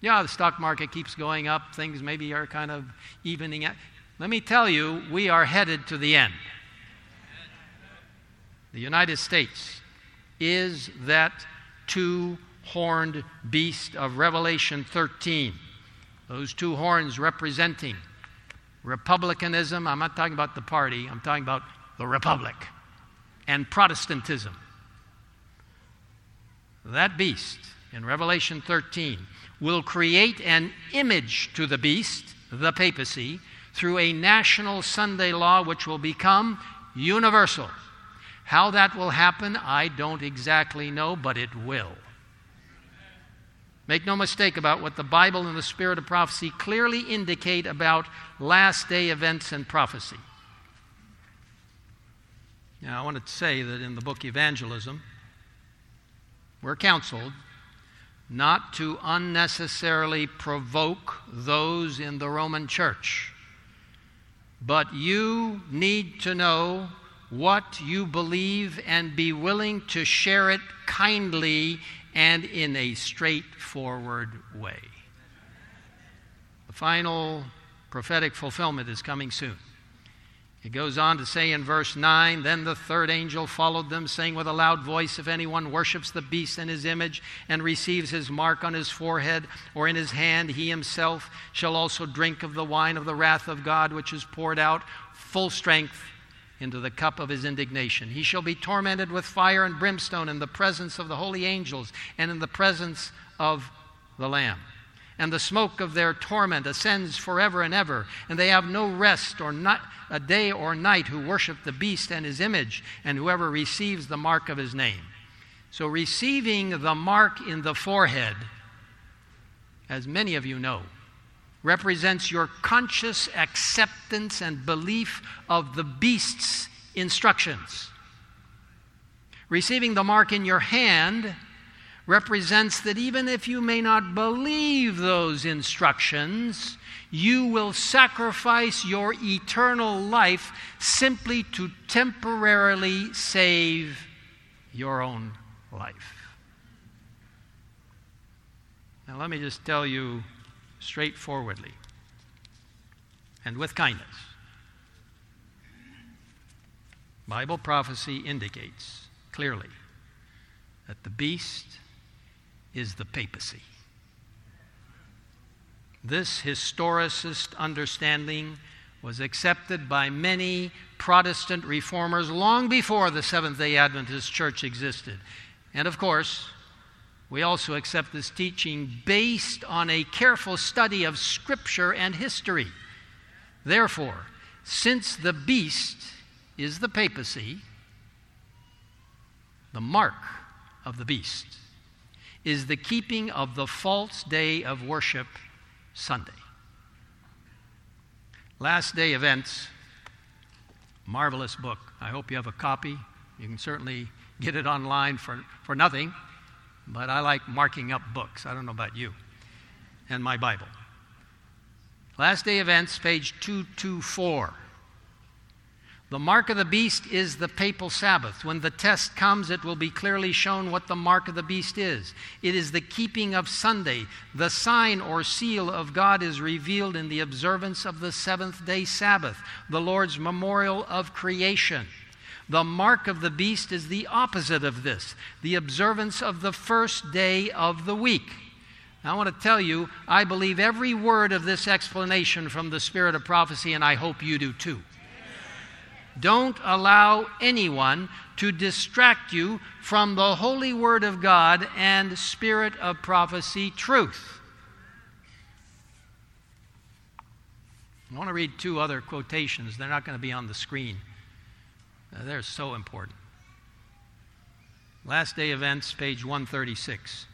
Yeah, the stock market keeps going up, things maybe are kind of evening out. Let me tell you, we are headed to the end. The United States is that two horned beast of Revelation 13 those two horns representing republicanism. I'm not talking about the party, I'm talking about the republic. And Protestantism. that beast, in Revelation 13, will create an image to the beast, the papacy, through a national Sunday law which will become universal. How that will happen, I don't exactly know, but it will. Make no mistake about what the Bible and the Spirit of prophecy clearly indicate about last day events and prophecy. Now, I want to say that in the book Evangelism, we're counseled not to unnecessarily provoke those in the Roman church. But you need to know what you believe and be willing to share it kindly and in a straightforward way. The final prophetic fulfillment is coming soon. It goes on to say in verse 9 Then the third angel followed them, saying with a loud voice, If anyone worships the beast and his image, and receives his mark on his forehead or in his hand, he himself shall also drink of the wine of the wrath of God, which is poured out full strength into the cup of his indignation. He shall be tormented with fire and brimstone in the presence of the holy angels and in the presence of the Lamb and the smoke of their torment ascends forever and ever, and they have no rest or not a day or night who worship the beast and his image, and whoever receives the mark of his name. So, receiving the mark in the forehead, as many of you know, represents your conscious acceptance and belief of the beast's instructions. Receiving the mark in your hand represents that even if you may not believe those instructions, you will sacrifice your eternal life simply to temporarily save your own life. Now, let me just tell you straightforwardly and with kindness Bible prophecy indicates clearly that the beast is the papacy. This historicist understanding was accepted by many Protestant reformers long before the Seventh day Adventist Church existed. And of course, we also accept this teaching based on a careful study of Scripture and history. Therefore, since the beast is the papacy, the mark of the beast is the keeping of the false day of worship, Sunday. Last Day Events, marvelous book. I hope you have a copy. You can certainly get it online for, for nothing, but I like marking up books. I don't know about you. And my Bible. Last Day Events, page 224. The mark of the beast is the papal Sabbath. When the test comes, it will be clearly shown what the mark of the beast is. It is the keeping of Sunday. The sign or seal of God is revealed in the observance of the seventh day Sabbath, the Lord's memorial of creation. The mark of the beast is the opposite of this the observance of the first day of the week. Now, I want to tell you, I believe every word of this explanation from the spirit of prophecy, and I hope you do too. Don't allow anyone to distract you from the holy word of God and spirit of prophecy truth. I want to read two other quotations. They're not going to be on the screen. Uh, they're so important. Last day events, page 136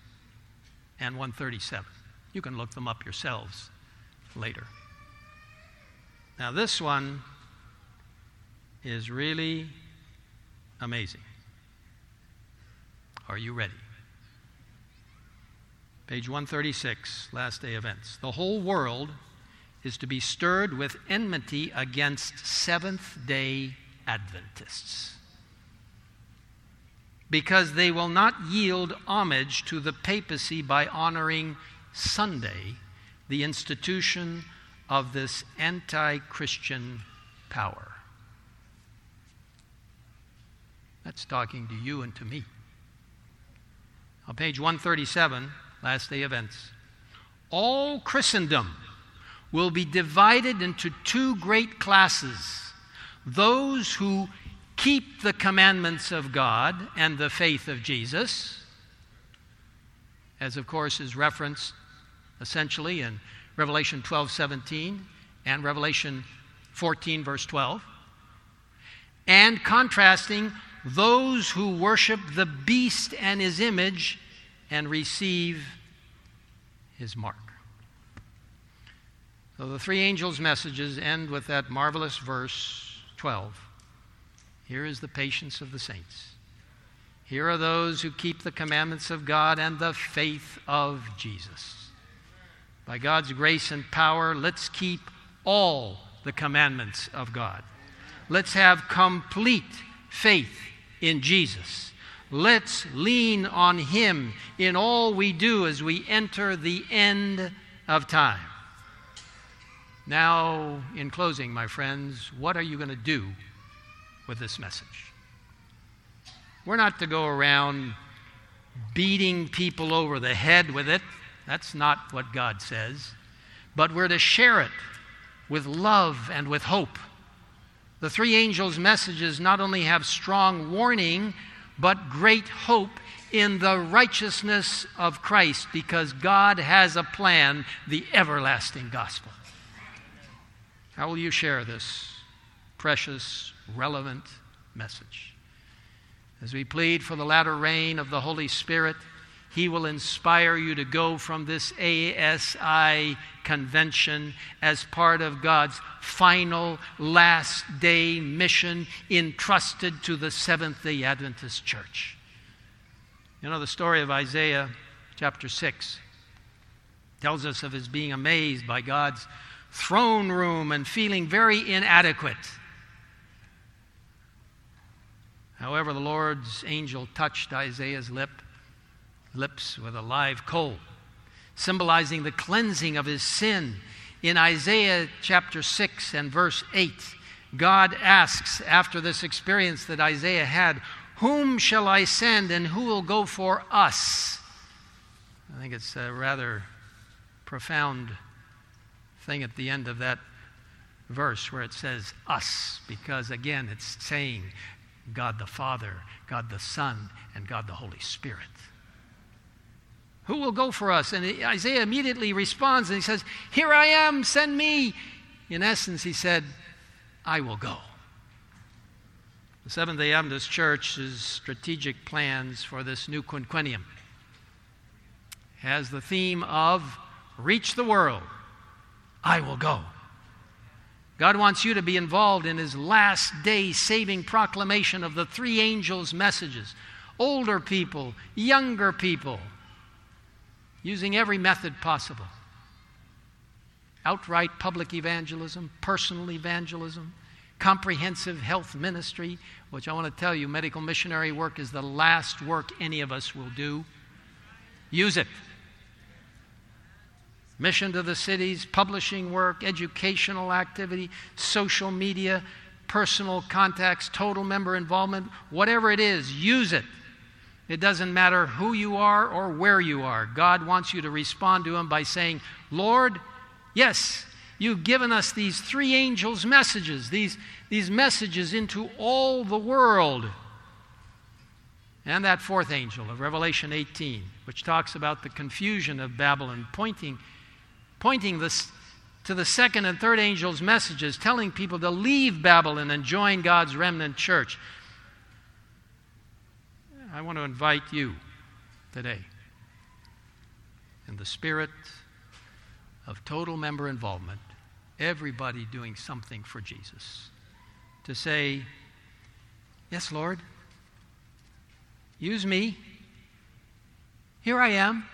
and 137. You can look them up yourselves later. Now, this one is really amazing. Are you ready? Page 136, last day events. The whole world is to be stirred with enmity against Seventh day Adventists because they will not yield homage to the papacy by honoring Sunday, the institution of this anti Christian power. That's talking to you and to me. On page 137, last day events. All Christendom will be divided into two great classes those who keep the commandments of God and the faith of Jesus, as of course is referenced essentially in Revelation 12 17 and Revelation 14, verse 12, and contrasting those who worship the beast and his image and receive his mark. So the three angels' messages end with that marvelous verse 12. Here is the patience of the saints. Here are those who keep the commandments of God and the faith of Jesus. By God's grace and power, let's keep all the commandments of God. Let's have complete faith in Jesus. Let's lean on Him in all we do as we enter the end of time. Now, in closing, my friends, what are you going to do with this message? We're not to go around beating people over the head with it. That's not what God says. But we're to share it with love and with hope. The three angels' messages not only have strong warning, but great hope in the righteousness of Christ because God has a plan, the everlasting gospel. How will you share this precious, relevant message? As we plead for the latter rain of the Holy Spirit, he will inspire you to go from this ASI convention as part of God's final last day mission entrusted to the Seventh day Adventist Church. You know, the story of Isaiah chapter 6 tells us of his being amazed by God's throne room and feeling very inadequate. However, the Lord's angel touched Isaiah's lip lips with a live coal, symbolizing the cleansing of his sin. In Isaiah chapter 6 and verse 8, God asks, after this experience that Isaiah had, Whom shall I send and who will go for us? I think it's a rather profound thing at the end of that verse where it says us, because again, it's saying God the Father, God the Son, and God the Holy Spirit. Who will go for us? And Isaiah immediately responds and he says, Here I am, send me. In essence, he said, I will go. The Seventh day Adventist Church's strategic plans for this new quinquennium has the theme of reach the world, I will go. God wants you to be involved in his last day saving proclamation of the three angels' messages. Older people, younger people, using every method possible outright public evangelism, personal evangelism, comprehensive health ministry, which I want to tell you, medical missionary work is the last work any of us will do. Use it. Mission to the cities, publishing work, educational activity, social media, personal contacts, total member involvement, whatever it is, use it. It doesn't matter who you are or where you are. God wants you to respond to Him by saying, Lord, yes, you've given us these three angels' messages, these, these messages into all the world. And that fourth angel of Revelation 18, which talks about the confusion of Babylon, pointing, pointing this, to the second and third angels' messages, telling people to leave Babylon and join God's remnant church. I want to invite you today in the spirit of total member involvement, everybody doing something for Jesus, to say, Yes, Lord, use me. Here I am.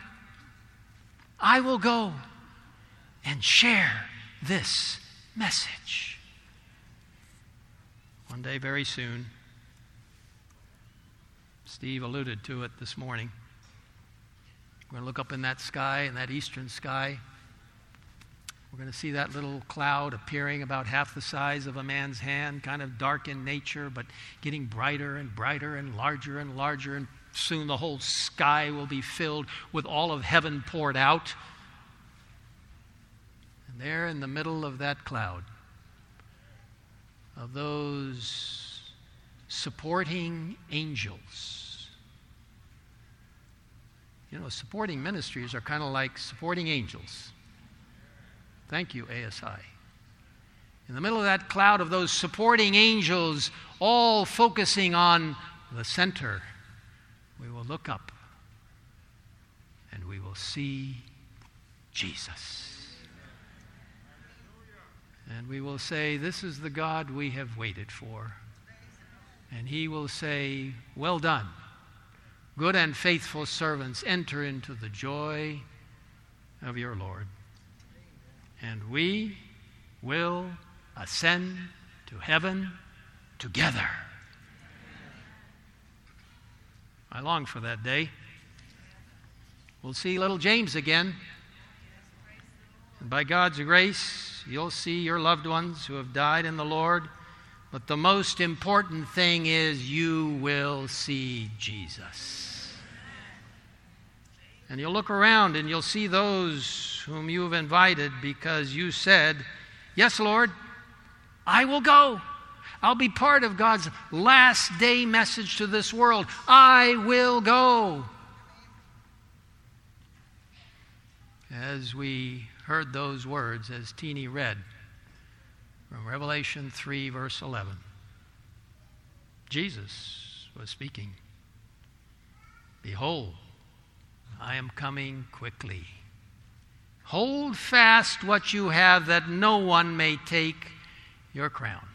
I will go and share this message. One day, very soon, Steve alluded to it this morning. We're going to look up in that sky, in that eastern sky. We're going to see that little cloud appearing about half the size of a man's hand, kind of dark in nature, but getting brighter and brighter and larger and larger. And soon the whole sky will be filled with all of heaven poured out. And there in the middle of that cloud, of those supporting angels, You know, supporting ministries are kind of like supporting angels. Thank you, ASI. In the middle of that cloud of those supporting angels, all focusing on the center, we will look up and we will see Jesus. And we will say, This is the God we have waited for. And he will say, Well done, good and faithful servants, enter into the joy of your Lord. And we will ascend to heaven together. I long for that day. We'll see little James again. By God's grace, you'll see your loved ones who have died in the Lord. But the most important thing is you will see Jesus. And you'll look around and you'll see those whom you've invited because you said, Yes, Lord, I will go. I'll be part of God's last day message to this world. I will go. As we heard those words, as Teeny read, from Revelation 3, verse 11. Jesus was speaking. Behold, I am coming quickly. Hold fast what you have, that no one may take your crown.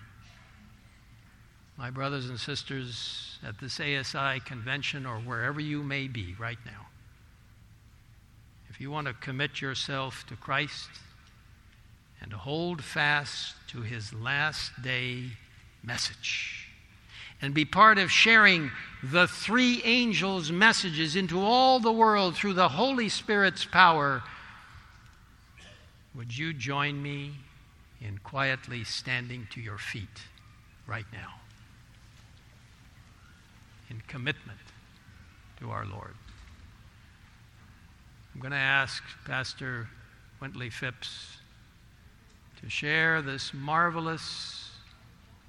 My brothers and sisters at this ASI convention or wherever you may be right now, if you want to commit yourself to Christ, and to hold fast to his last day message and be part of sharing the three angels' messages into all the world through the Holy Spirit's power, would you join me in quietly standing to your feet right now in commitment to our Lord? I'm going to ask Pastor Wintley Phipps to share this marvelous,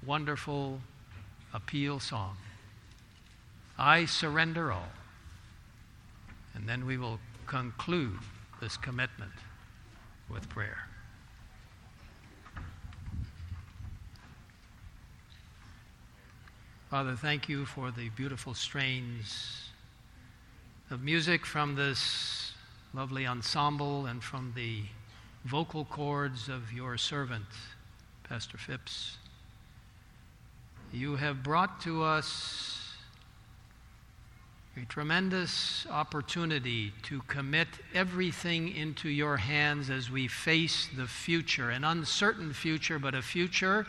wonderful appeal song. I surrender all. And then we will conclude this commitment with prayer. Father, thank you for the beautiful strains of music from this lovely ensemble and from the vocal cords of your servant, Pastor Phipps. You have brought to us a tremendous opportunity to commit everything into your hands as we face the future, an uncertain future, but a future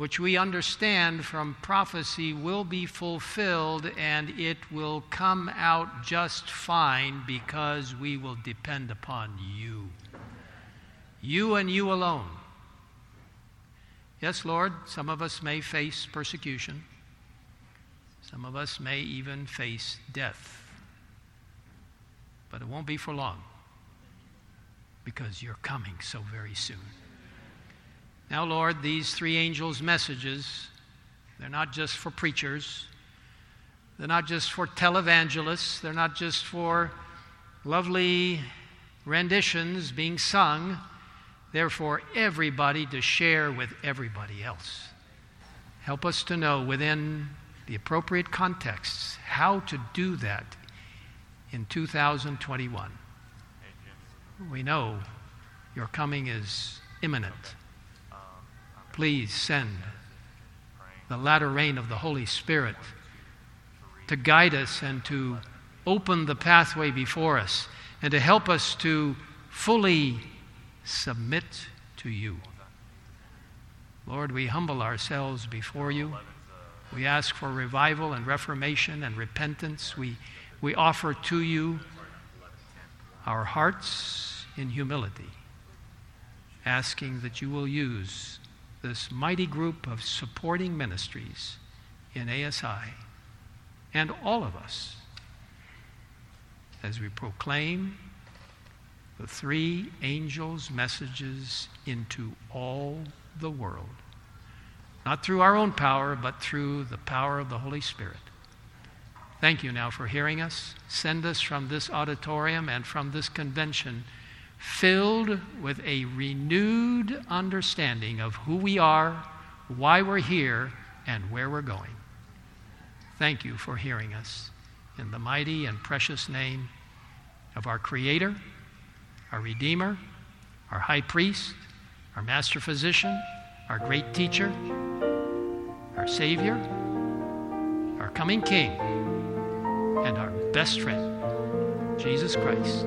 which we understand from prophecy will be fulfilled and it will come out just fine because we will depend upon you. You and you alone. Yes, Lord, some of us may face persecution. Some of us may even face death. But it won't be for long because you're coming so very soon. Now, Lord, these three angels' messages, they're not just for preachers, they're not just for televangelists, they're not just for lovely renditions being sung therefore, everybody to share with everybody else. Help us to know within the appropriate contexts how to do that in 2021. We know your coming is imminent. Please send the latter rain of the Holy Spirit to guide us and to open the pathway before us and to help us to fully submit to you. Lord, we humble ourselves before you. We ask for revival and reformation and repentance. We, we offer to you our hearts in humility, asking that you will use this mighty group of supporting ministries in ASI and all of us as we proclaim the three angels' messages into all the world. Not through our own power, but through the power of the Holy Spirit. Thank you now for hearing us. Send us from this auditorium and from this convention filled with a renewed understanding of who we are, why we're here, and where we're going. Thank you for hearing us. In the mighty and precious name of our Creator, our Redeemer, our High Priest, our Master Physician, our great Teacher, our Savior, our coming King, and our best friend, Jesus Christ.